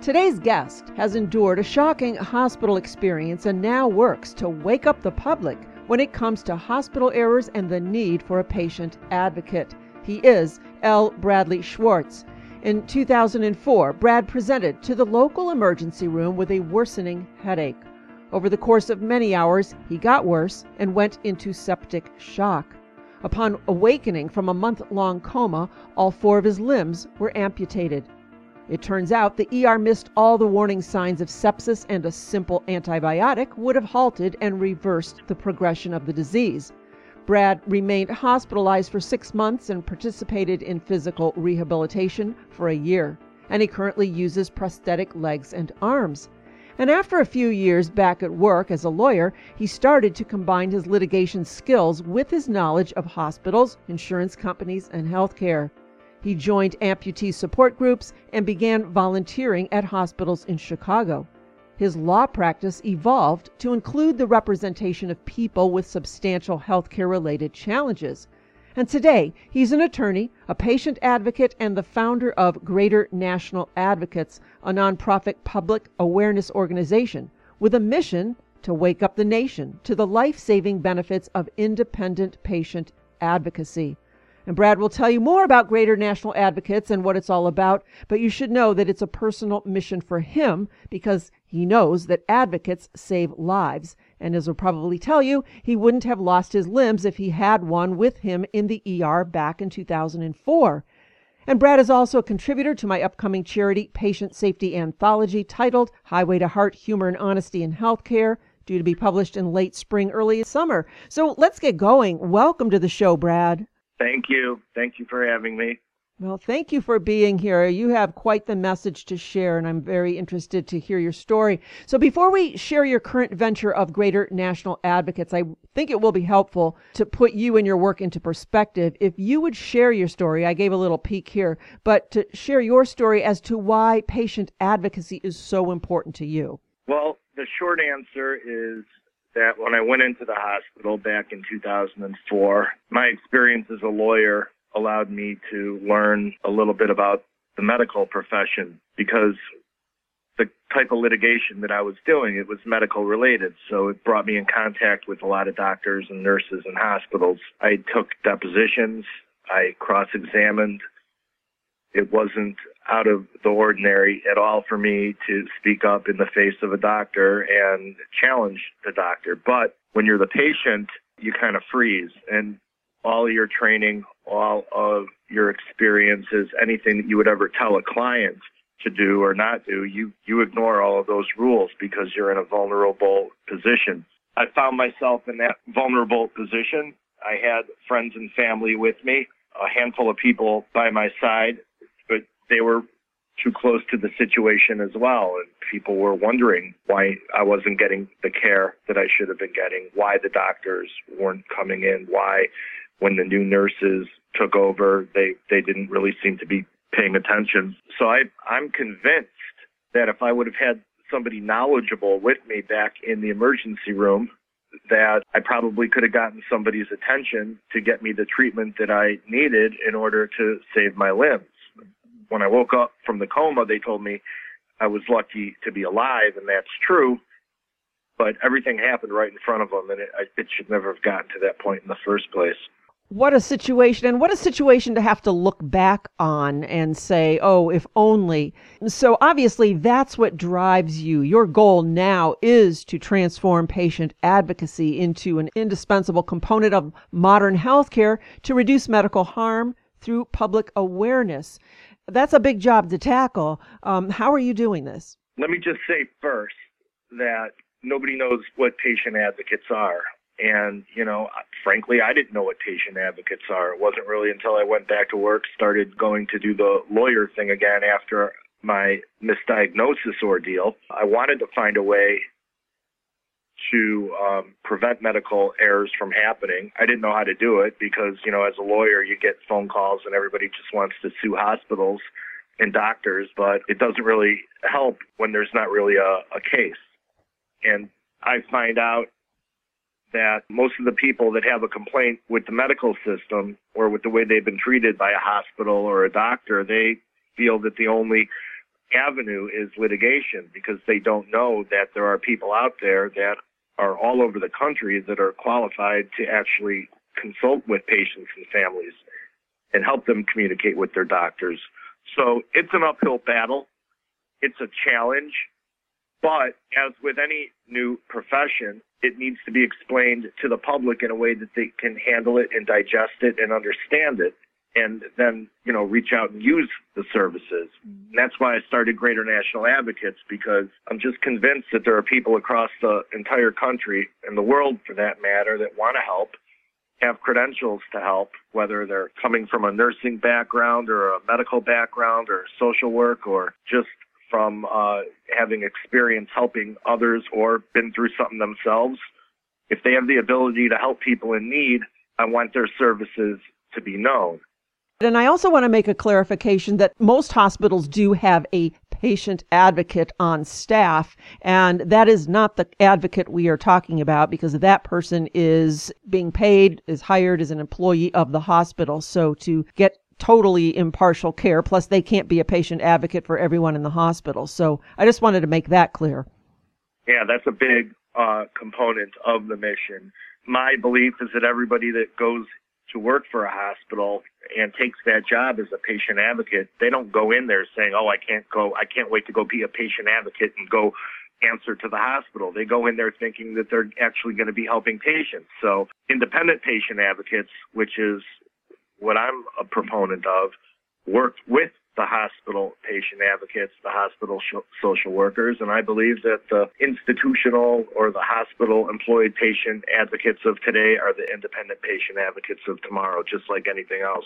Today's guest has endured a shocking hospital experience and now works to wake up the public when it comes to hospital errors and the need for a patient advocate. He is L. Bradley Schwartz. In 2004, Brad presented to the local emergency room with a worsening headache. Over the course of many hours, he got worse and went into septic shock. Upon awakening from a month long coma, all four of his limbs were amputated. It turns out the ER missed all the warning signs of sepsis, and a simple antibiotic would have halted and reversed the progression of the disease. Brad remained hospitalized for six months and participated in physical rehabilitation for a year. And he currently uses prosthetic legs and arms. And after a few years back at work as a lawyer, he started to combine his litigation skills with his knowledge of hospitals, insurance companies, and healthcare. He joined amputee support groups and began volunteering at hospitals in Chicago. His law practice evolved to include the representation of people with substantial healthcare related challenges. And today, he's an attorney, a patient advocate, and the founder of Greater National Advocates, a nonprofit public awareness organization with a mission to wake up the nation to the life saving benefits of independent patient advocacy. And Brad will tell you more about Greater National Advocates and what it's all about, but you should know that it's a personal mission for him because he knows that advocates save lives. And as he'll probably tell you, he wouldn't have lost his limbs if he had one with him in the ER back in 2004. And Brad is also a contributor to my upcoming charity patient safety anthology titled Highway to Heart Humor and Honesty in Healthcare, due to be published in late spring, early summer. So let's get going. Welcome to the show, Brad. Thank you. Thank you for having me. Well, thank you for being here. You have quite the message to share, and I'm very interested to hear your story. So, before we share your current venture of Greater National Advocates, I think it will be helpful to put you and your work into perspective. If you would share your story, I gave a little peek here, but to share your story as to why patient advocacy is so important to you. Well, the short answer is that when I went into the hospital back in 2004, my experience as a lawyer allowed me to learn a little bit about the medical profession because the type of litigation that I was doing, it was medical related. So it brought me in contact with a lot of doctors and nurses and hospitals. I took depositions. I cross examined. It wasn't out of the ordinary at all for me to speak up in the face of a doctor and challenge the doctor. But when you're the patient, you kind of freeze and all your training, all of your experiences, anything that you would ever tell a client to do or not do, you, you ignore all of those rules because you're in a vulnerable position. I found myself in that vulnerable position. I had friends and family with me, a handful of people by my side they were too close to the situation as well. And people were wondering why I wasn't getting the care that I should have been getting, why the doctors weren't coming in, why when the new nurses took over, they, they didn't really seem to be paying attention. So I, I'm convinced that if I would have had somebody knowledgeable with me back in the emergency room, that I probably could have gotten somebody's attention to get me the treatment that I needed in order to save my limbs when I woke up from the coma, they told me I was lucky to be alive, and that's true. But everything happened right in front of them, and it, it should never have gotten to that point in the first place. What a situation, and what a situation to have to look back on and say, oh, if only. So obviously, that's what drives you. Your goal now is to transform patient advocacy into an indispensable component of modern healthcare to reduce medical harm through public awareness that's a big job to tackle. Um, how are you doing this? Let me just say first that nobody knows what patient advocates are. And, you know, frankly, I didn't know what patient advocates are. It wasn't really until I went back to work, started going to do the lawyer thing again after my misdiagnosis ordeal. I wanted to find a way to um, prevent medical errors from happening. I didn't know how to do it because, you know, as a lawyer, you get phone calls and everybody just wants to sue hospitals and doctors, but it doesn't really help when there's not really a, a case. And I find out that most of the people that have a complaint with the medical system or with the way they've been treated by a hospital or a doctor, they feel that the only avenue is litigation because they don't know that there are people out there that are all over the country that are qualified to actually consult with patients and families and help them communicate with their doctors. So it's an uphill battle. It's a challenge. But as with any new profession, it needs to be explained to the public in a way that they can handle it and digest it and understand it and then, you know, reach out and use the services. And that's why I started Greater National Advocates because I'm just convinced that there are people across the entire country and the world for that matter that want to help have credentials to help, whether they're coming from a nursing background or a medical background or social work or just from uh, having experience helping others or been through something themselves. If they have the ability to help people in need, I want their services to be known. And I also want to make a clarification that most hospitals do have a patient advocate on staff, and that is not the advocate we are talking about because that person is being paid, is hired as an employee of the hospital. So to get totally impartial care, plus they can't be a patient advocate for everyone in the hospital. So I just wanted to make that clear. Yeah, that's a big uh, component of the mission. My belief is that everybody that goes to work for a hospital and takes that job as a patient advocate, they don't go in there saying, "Oh, I can't go. I can't wait to go be a patient advocate and go answer to the hospital." They go in there thinking that they're actually going to be helping patients. So, independent patient advocates, which is what I'm a proponent of, work with the hospital patient advocates, the hospital sh- social workers, and I believe that the institutional or the hospital employed patient advocates of today are the independent patient advocates of tomorrow, just like anything else.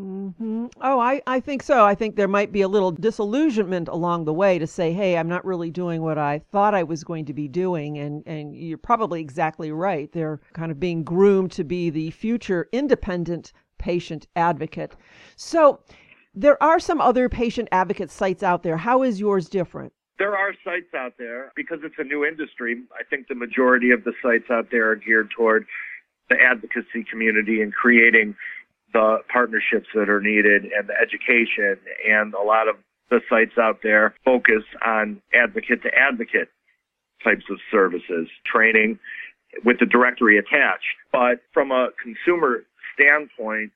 Mm-hmm. Oh, I, I think so. I think there might be a little disillusionment along the way to say, hey, I'm not really doing what I thought I was going to be doing. And, and you're probably exactly right. They're kind of being groomed to be the future independent patient advocate. So, there are some other patient advocate sites out there. How is yours different? There are sites out there because it's a new industry. I think the majority of the sites out there are geared toward the advocacy community and creating the partnerships that are needed and the education. And a lot of the sites out there focus on advocate to advocate types of services, training with the directory attached. But from a consumer standpoint,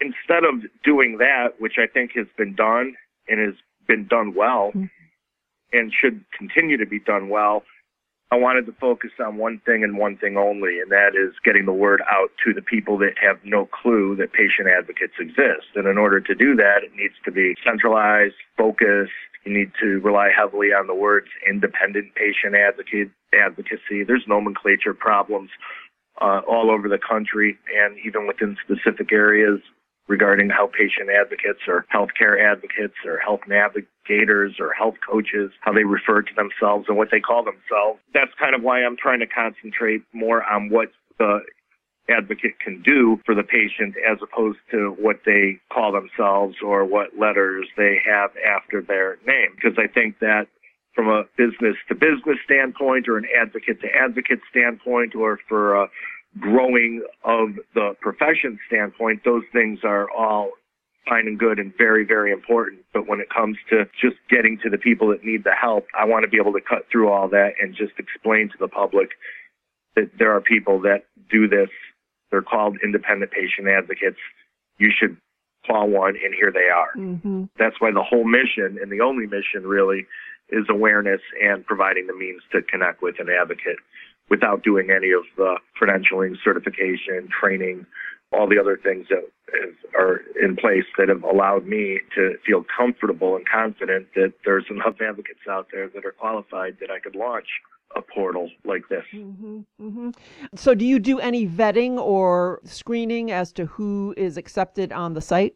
instead of doing that, which I think has been done and has been done well mm-hmm. and should continue to be done well, I wanted to focus on one thing and one thing only, and that is getting the word out to the people that have no clue that patient advocates exist. And in order to do that, it needs to be centralized, focused. You need to rely heavily on the words independent patient advocate, advocacy. There's nomenclature problems uh, all over the country and even within specific areas regarding how patient advocates or healthcare advocates or health navigators or health coaches, how they refer to themselves and what they call themselves. That's kind of why I'm trying to concentrate more on what the advocate can do for the patient as opposed to what they call themselves or what letters they have after their name. Because I think that from a business to business standpoint or an advocate to advocate standpoint or for a growing of the profession standpoint, those things are all fine and good and very, very important. But when it comes to just getting to the people that need the help, I want to be able to cut through all that and just explain to the public that there are people that do this. They're called independent patient advocates. You should call one and here they are. Mm-hmm. That's why the whole mission and the only mission really is awareness and providing the means to connect with an advocate without doing any of the credentialing, certification, training, all the other things that are in place that have allowed me to feel comfortable and confident that there's enough advocates out there that are qualified that I could launch a portal like this. Mm-hmm, mm-hmm. So, do you do any vetting or screening as to who is accepted on the site?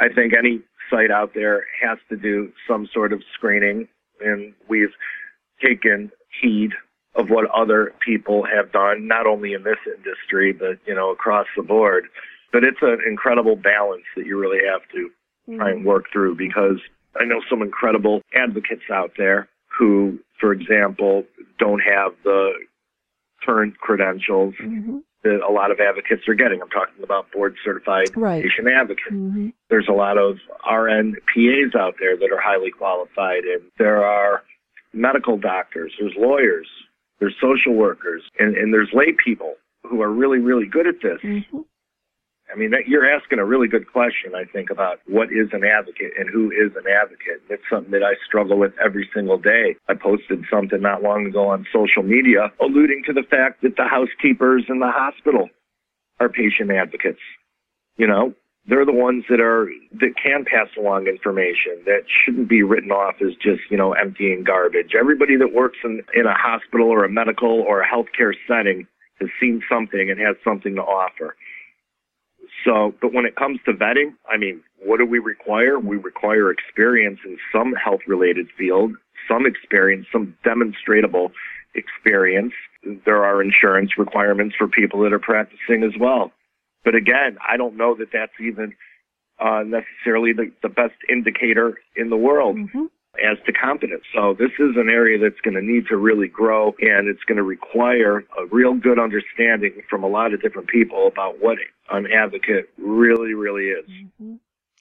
I think any site out there has to do some sort of screening, and we've taken heed of what other people have done, not only in this industry, but, you know, across the board. But it's an incredible balance that you really have to try and work through because I know some incredible advocates out there who, for example, don't have the current credentials mm-hmm. that a lot of advocates are getting. I'm talking about board certified right. patient advocates. Mm-hmm. There's a lot of RN PAs out there that are highly qualified, and there are medical doctors, there's lawyers, there's social workers, and, and there's lay people who are really, really good at this. Mm-hmm. I mean, that, you're asking a really good question, I think, about what is an advocate and who is an advocate. It's something that I struggle with every single day. I posted something not long ago on social media alluding to the fact that the housekeepers in the hospital are patient advocates. You know, they're the ones that are that can pass along information that shouldn't be written off as just you know emptying garbage. Everybody that works in in a hospital or a medical or a healthcare setting has seen something and has something to offer. So, but when it comes to vetting, I mean, what do we require? We require experience in some health related field, some experience, some demonstrable experience. There are insurance requirements for people that are practicing as well. But again, I don't know that that's even uh, necessarily the, the best indicator in the world. Mm-hmm as to competence. So this is an area that's going to need to really grow and it's going to require a real good understanding from a lot of different people about what an advocate really, really is. Mm-hmm.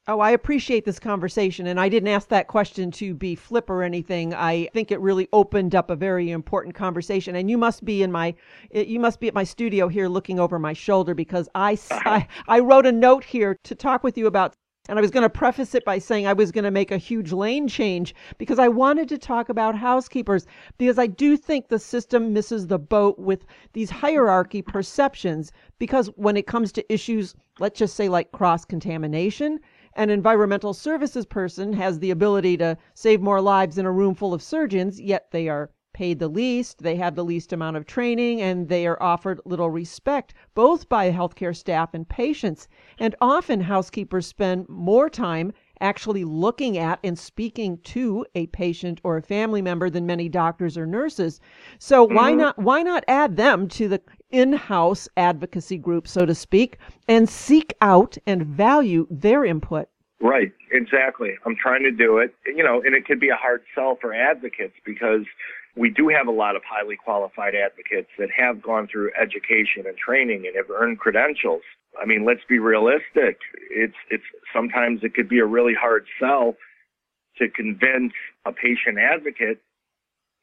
Oh, I appreciate this conversation, and I didn't ask that question to be flip or anything. I think it really opened up a very important conversation. And you must be in my, eh, you must be at my studio here, looking over my shoulder because I. I, I wrote a note here to talk with you about and I was going to preface it by saying I was going to make a huge lane change because I wanted to talk about housekeepers because I do think the system misses the boat with these hierarchy perceptions because when it comes to issues, let's just say like cross contamination, an environmental services person has the ability to save more lives in a room full of surgeons, yet they are paid the least, they have the least amount of training, and they are offered little respect, both by healthcare staff and patients. And often housekeepers spend more time actually looking at and speaking to a patient or a family member than many doctors or nurses. So mm-hmm. why not why not add them to the in-house advocacy group so to speak and seek out and value their input? Right, exactly. I'm trying to do it. You know, and it could be a hard sell for advocates because we do have a lot of highly qualified advocates that have gone through education and training and have earned credentials. I mean, let's be realistic. It's it's sometimes it could be a really hard sell to convince a patient advocate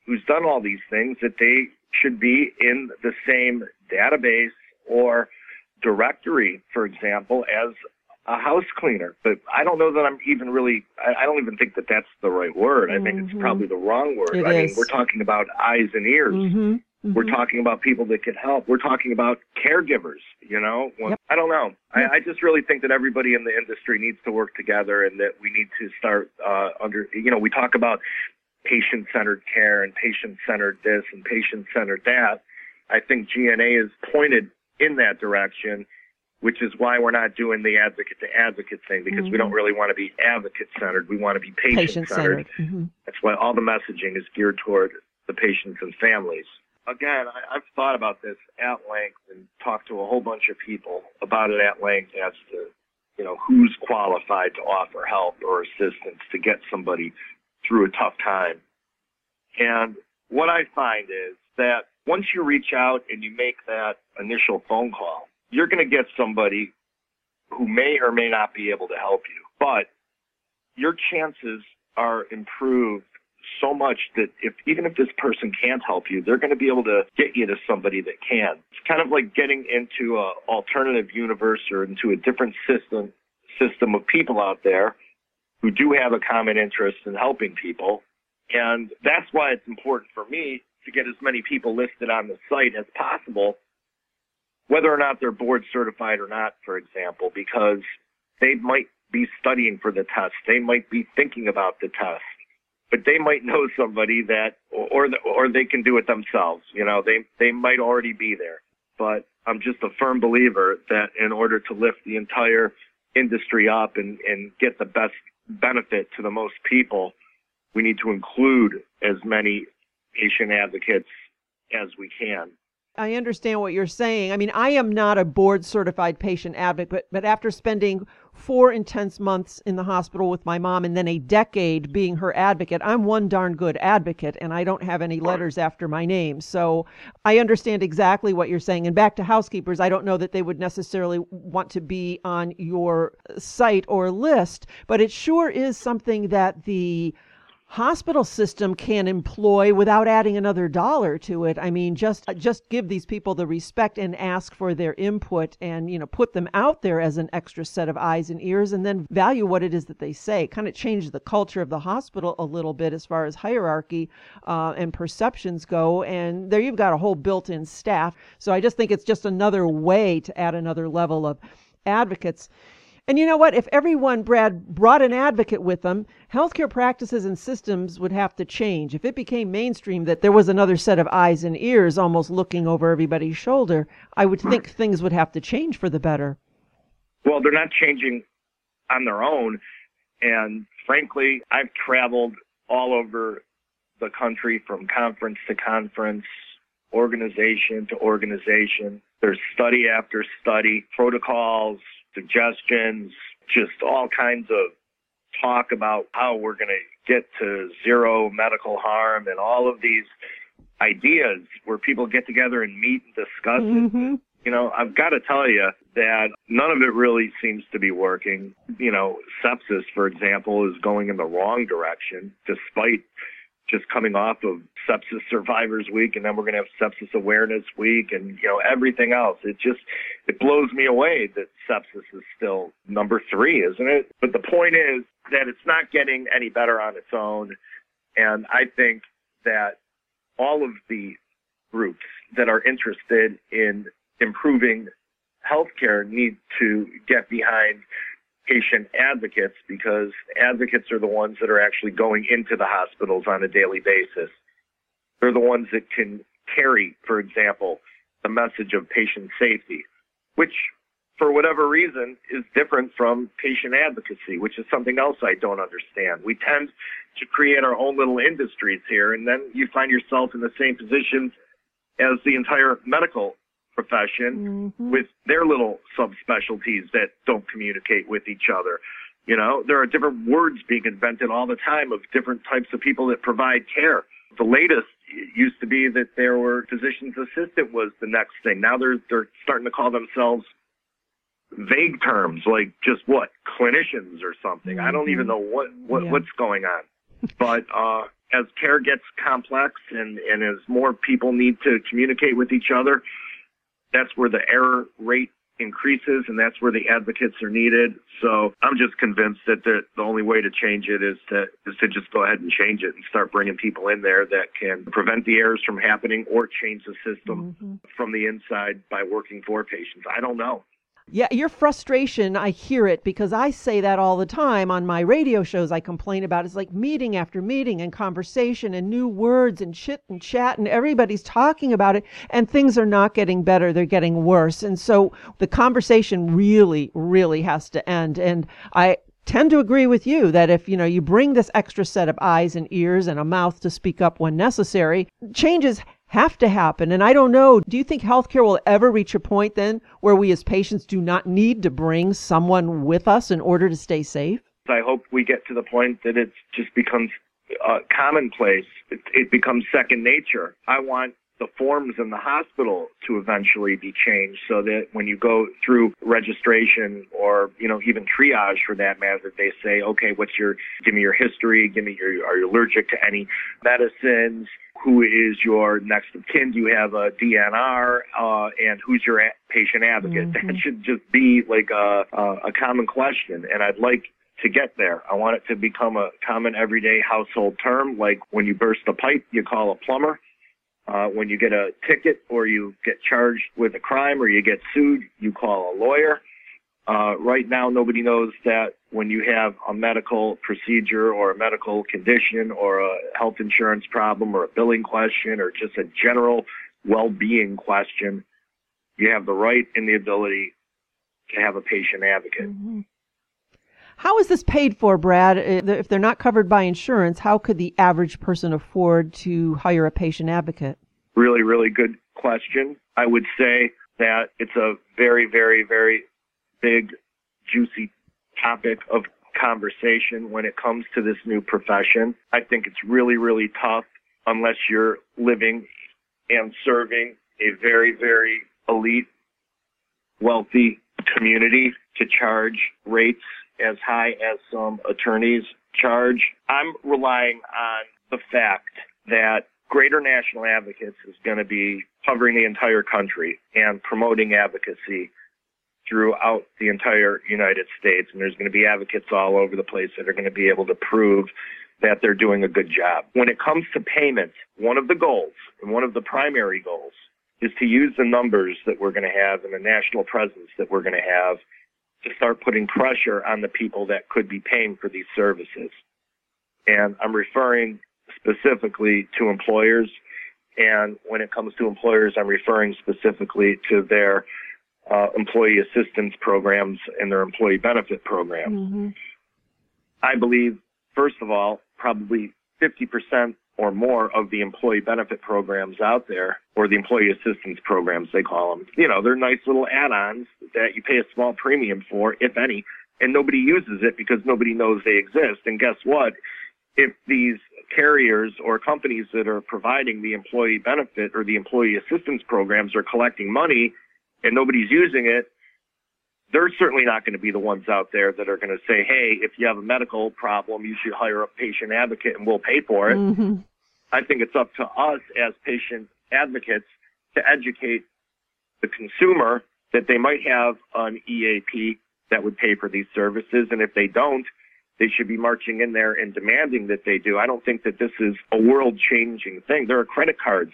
who's done all these things that they should be in the same database or directory, for example, as a house cleaner. But I don't know that I'm even really, I, don't even think that that's the right word. I mm-hmm. think it's mm-hmm. probably the wrong word. It I is. mean, we're talking about eyes and ears. Mm-hmm. Mm-hmm. We're talking about people that can help. We're talking about caregivers, you know? Well, yep. I don't know. Yep. I, I just really think that everybody in the industry needs to work together and that we need to start uh, under, you know, we talk about patient centered care and patient centered this and patient centered that. I think GNA is pointed in that direction which is why we're not doing the advocate to advocate thing because mm-hmm. we don't really want to be advocate centered. We want to be patient centered. Mm-hmm. That's why all the messaging is geared toward the patients and families. Again, I, I've thought about this at length and talked to a whole bunch of people about it at length as to, you know, who's qualified to offer help or assistance to get somebody through a tough time. And what I find is that once you reach out and you make that initial phone call, you're going to get somebody who may or may not be able to help you, but your chances are improved so much that if even if this person can't help you, they're going to be able to get you to somebody that can. It's kind of like getting into a alternative universe or into a different system system of people out there who do have a common interest in helping people. And that's why it's important for me to get as many people listed on the site as possible whether or not they're board certified or not, for example, because they might be studying for the test. They might be thinking about the test, but they might know somebody that, or, or they can do it themselves. You know, they, they might already be there, but I'm just a firm believer that in order to lift the entire industry up and, and get the best benefit to the most people, we need to include as many patient advocates as we can. I understand what you're saying. I mean, I am not a board certified patient advocate, but, but after spending four intense months in the hospital with my mom and then a decade being her advocate. I'm one darn good advocate and I don't have any letters after my name. So I understand exactly what you're saying. And back to housekeepers, I don't know that they would necessarily want to be on your site or list, but it sure is something that the hospital system can employ without adding another dollar to it. I mean, just just give these people the respect and ask for their input, and you know, put them out there as an extra set of eyes and ears, and then value what it is that they say. Kind of change the culture of the hospital a little bit as far as hierarchy uh, and perceptions go. And there you've got a whole built-in staff. So I just think it's just another way to add another level of advocates. And you know what? If everyone, Brad, brought an advocate with them, healthcare practices and systems would have to change. If it became mainstream that there was another set of eyes and ears almost looking over everybody's shoulder, I would think things would have to change for the better. Well, they're not changing on their own. And frankly, I've traveled all over the country from conference to conference, organization to organization. There's study after study, protocols, suggestions, just all kinds of talk about how we're going to get to zero medical harm and all of these ideas where people get together and meet and discuss mm-hmm. it. You know, I've got to tell you that none of it really seems to be working. You know, sepsis, for example, is going in the wrong direction despite just coming off of sepsis survivors week and then we're going to have sepsis awareness week and you know everything else. It just it blows me away that sepsis is still number 3 isn't it? But the point is that it's not getting any better on its own. And i think that all of the groups that are interested in improving healthcare need to get behind patient advocates because advocates are the ones that are actually going into the hospitals on a daily basis. They're the ones that can carry, for example, the message of patient safety, which for whatever reason is different from patient advocacy, which is something else I don't understand. We tend to create our own little industries here and then you find yourself in the same position as the entire medical profession mm-hmm. with their little subspecialties that don't communicate with each other. You know, there are different words being invented all the time of different types of people that provide care. The latest used to be that there were physician's assistant was the next thing. Now they're they're starting to call themselves vague terms like just what clinicians or something. Mm-hmm. I don't even mm-hmm. know what what yeah. what's going on. But uh, as care gets complex and and as more people need to communicate with each other, that's where the error rate increases and that's where the advocates are needed. So I'm just convinced that the, the only way to change it is to is to just go ahead and change it and start bringing people in there that can prevent the errors from happening or change the system mm-hmm. from the inside by working for patients. I don't know. Yeah, your frustration, I hear it because I say that all the time on my radio shows. I complain about it's like meeting after meeting and conversation and new words and chit and chat and everybody's talking about it and things are not getting better, they're getting worse. And so the conversation really really has to end and I tend to agree with you that if you know you bring this extra set of eyes and ears and a mouth to speak up when necessary changes have to happen. And I don't know, do you think healthcare will ever reach a point then where we as patients do not need to bring someone with us in order to stay safe? I hope we get to the point that it just becomes uh, commonplace. It, it becomes second nature. I want the forms in the hospital to eventually be changed so that when you go through registration or, you know, even triage for that matter, they say, okay, what's your, give me your history, give me your, are you allergic to any medicines? Who is your next of kin? Do you have a DNR? Uh, and who's your a- patient advocate? Mm-hmm. That should just be like a, a, a common question. And I'd like to get there. I want it to become a common everyday household term. Like when you burst a pipe, you call a plumber. Uh, when you get a ticket or you get charged with a crime or you get sued, you call a lawyer. Uh, right now, nobody knows that when you have a medical procedure or a medical condition or a health insurance problem or a billing question or just a general well-being question, you have the right and the ability to have a patient advocate. Mm-hmm. How is this paid for, Brad? Uh, if they're not covered by insurance, how could the average person afford to hire a patient advocate? Really, really good question. I would say that it's a very, very, very big, juicy topic of conversation when it comes to this new profession. I think it's really, really tough unless you're living and serving a very, very elite, wealthy community to charge rates as high as some attorneys charge. I'm relying on the fact that Greater National Advocates is going to be covering the entire country and promoting advocacy throughout the entire United States. And there's going to be advocates all over the place that are going to be able to prove that they're doing a good job. When it comes to payment, one of the goals and one of the primary goals is to use the numbers that we're going to have and the national presence that we're going to have to start putting pressure on the people that could be paying for these services. And I'm referring specifically to employers. And when it comes to employers, I'm referring specifically to their uh, employee assistance programs and their employee benefit programs. Mm-hmm. I believe, first of all, probably 50% or more of the employee benefit programs out there, or the employee assistance programs, they call them. You know, they're nice little add-ons that you pay a small premium for, if any, and nobody uses it because nobody knows they exist. And guess what? If these carriers or companies that are providing the employee benefit or the employee assistance programs are collecting money and nobody's using it, they're certainly not going to be the ones out there that are going to say, hey, if you have a medical problem, you should hire a patient advocate and we'll pay for it. Mm-hmm. I think it's up to us as patient advocates to educate the consumer that they might have an EAP that would pay for these services. And if they don't, they should be marching in there and demanding that they do. I don't think that this is a world changing thing. There are credit cards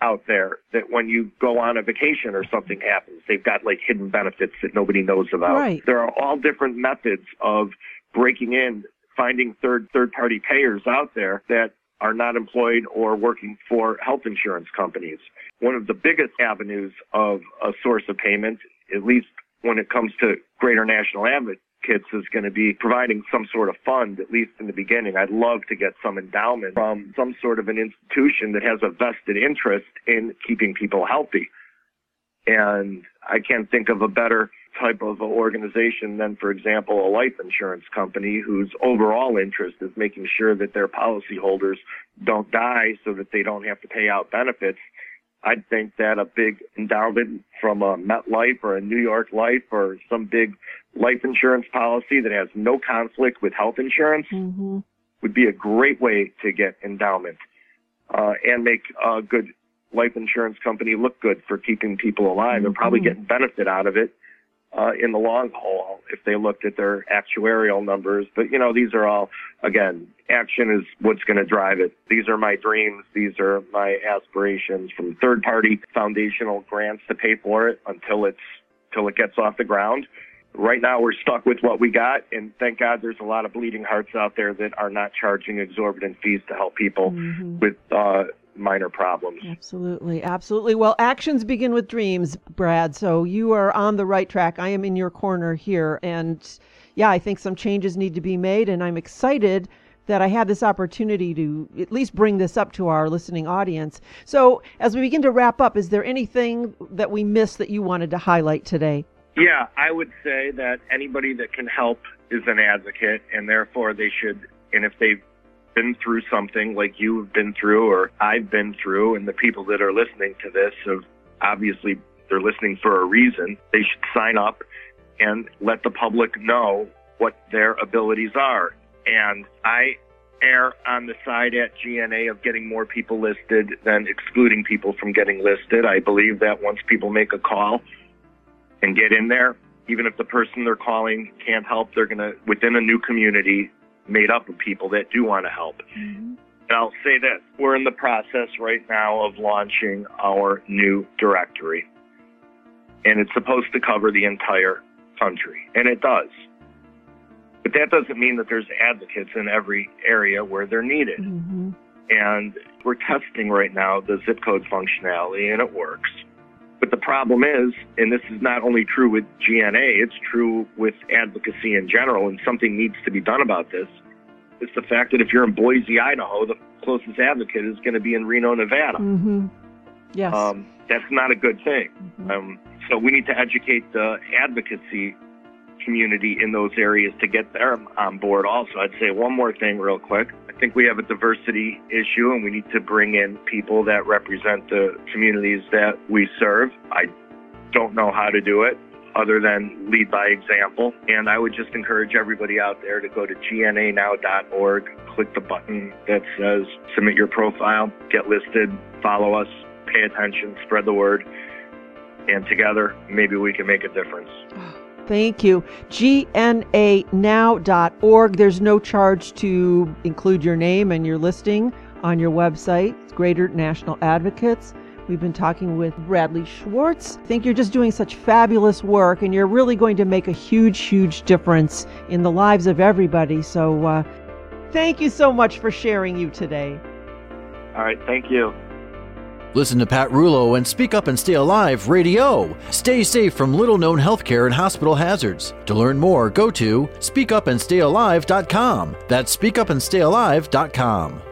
out there that when you go on a vacation or something happens, they've got like hidden benefits that nobody knows about. Right. There are all different methods of breaking in, finding third third party payers out there that are not employed or working for health insurance companies. One of the biggest avenues of a source of payment, at least when it comes to greater national advocacy, Kits is going to be providing some sort of fund, at least in the beginning. I'd love to get some endowment from some sort of an institution that has a vested interest in keeping people healthy. And I can't think of a better type of organization than, for example, a life insurance company whose overall interest is making sure that their policyholders don't die so that they don't have to pay out benefits. I'd think that a big endowment from a MetLife or a New York Life or some big life insurance policy that has no conflict with health insurance mm-hmm. would be a great way to get endowment uh, and make a good life insurance company look good for keeping people alive mm-hmm. and probably getting benefit out of it uh, in the long haul if they looked at their actuarial numbers. But you know, these are all again, action is what's going to drive it. These are my dreams. These are my aspirations from third party foundational grants to pay for it until it's until it gets off the ground right now we're stuck with what we got and thank god there's a lot of bleeding hearts out there that are not charging exorbitant fees to help people mm-hmm. with uh, minor problems absolutely absolutely well actions begin with dreams brad so you are on the right track i am in your corner here and yeah i think some changes need to be made and i'm excited that I had this opportunity to at least bring this up to our listening audience. So, as we begin to wrap up, is there anything that we missed that you wanted to highlight today? Yeah, I would say that anybody that can help is an advocate, and therefore they should, and if they've been through something like you've been through or I've been through, and the people that are listening to this have obviously they're listening for a reason, they should sign up and let the public know what their abilities are. And I err on the side at GNA of getting more people listed than excluding people from getting listed. I believe that once people make a call, and get in there. Even if the person they're calling can't help, they're going to, within a new community made up of people that do want to help. Mm-hmm. And I'll say this we're in the process right now of launching our new directory. And it's supposed to cover the entire country. And it does. But that doesn't mean that there's advocates in every area where they're needed. Mm-hmm. And we're testing right now the zip code functionality, and it works. Problem is, and this is not only true with GNA, it's true with advocacy in general, and something needs to be done about this. It's the fact that if you're in Boise, Idaho, the closest advocate is going to be in Reno, Nevada. Mm-hmm. Yes. Um, that's not a good thing. Mm-hmm. Um, so we need to educate the advocacy community in those areas to get them on board also. I'd say one more thing real quick. I think we have a diversity issue and we need to bring in people that represent the communities that we serve. I don't know how to do it other than lead by example. And I would just encourage everybody out there to go to gnanow.org, click the button that says submit your profile, get listed, follow us, pay attention, spread the word, and together maybe we can make a difference. Oh. Thank you. GNAnow.org. There's no charge to include your name and your listing on your website. It's Greater National Advocates. We've been talking with Bradley Schwartz. I think you're just doing such fabulous work and you're really going to make a huge, huge difference in the lives of everybody. So, uh, thank you so much for sharing you today. All right. Thank you. Listen to Pat Rullo and Speak Up and Stay Alive Radio. Stay safe from little known healthcare and hospital hazards. To learn more, go to speakupandstayalive.com. That's speakupandstayalive.com.